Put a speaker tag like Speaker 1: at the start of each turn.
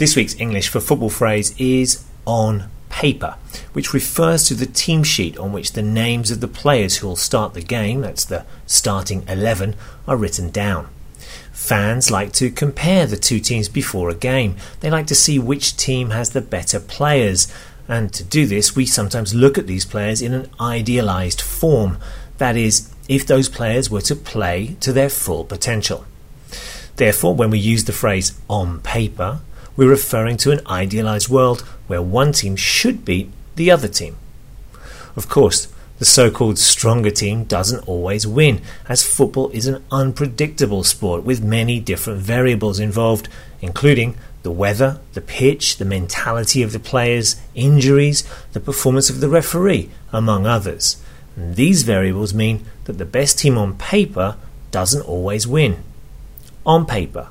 Speaker 1: This week's English for football phrase is on paper, which refers to the team sheet on which the names of the players who will start the game, that's the starting 11, are written down. Fans like to compare the two teams before a game. They like to see which team has the better players. And to do this, we sometimes look at these players in an idealized form. That is, if those players were to play to their full potential. Therefore, when we use the phrase on paper, we're referring to an idealized world where one team should beat the other team. Of course, the so called stronger team doesn't always win, as football is an unpredictable sport with many different variables involved, including the weather, the pitch, the mentality of the players, injuries, the performance of the referee, among others. And these variables mean that the best team on paper doesn't always win. On paper,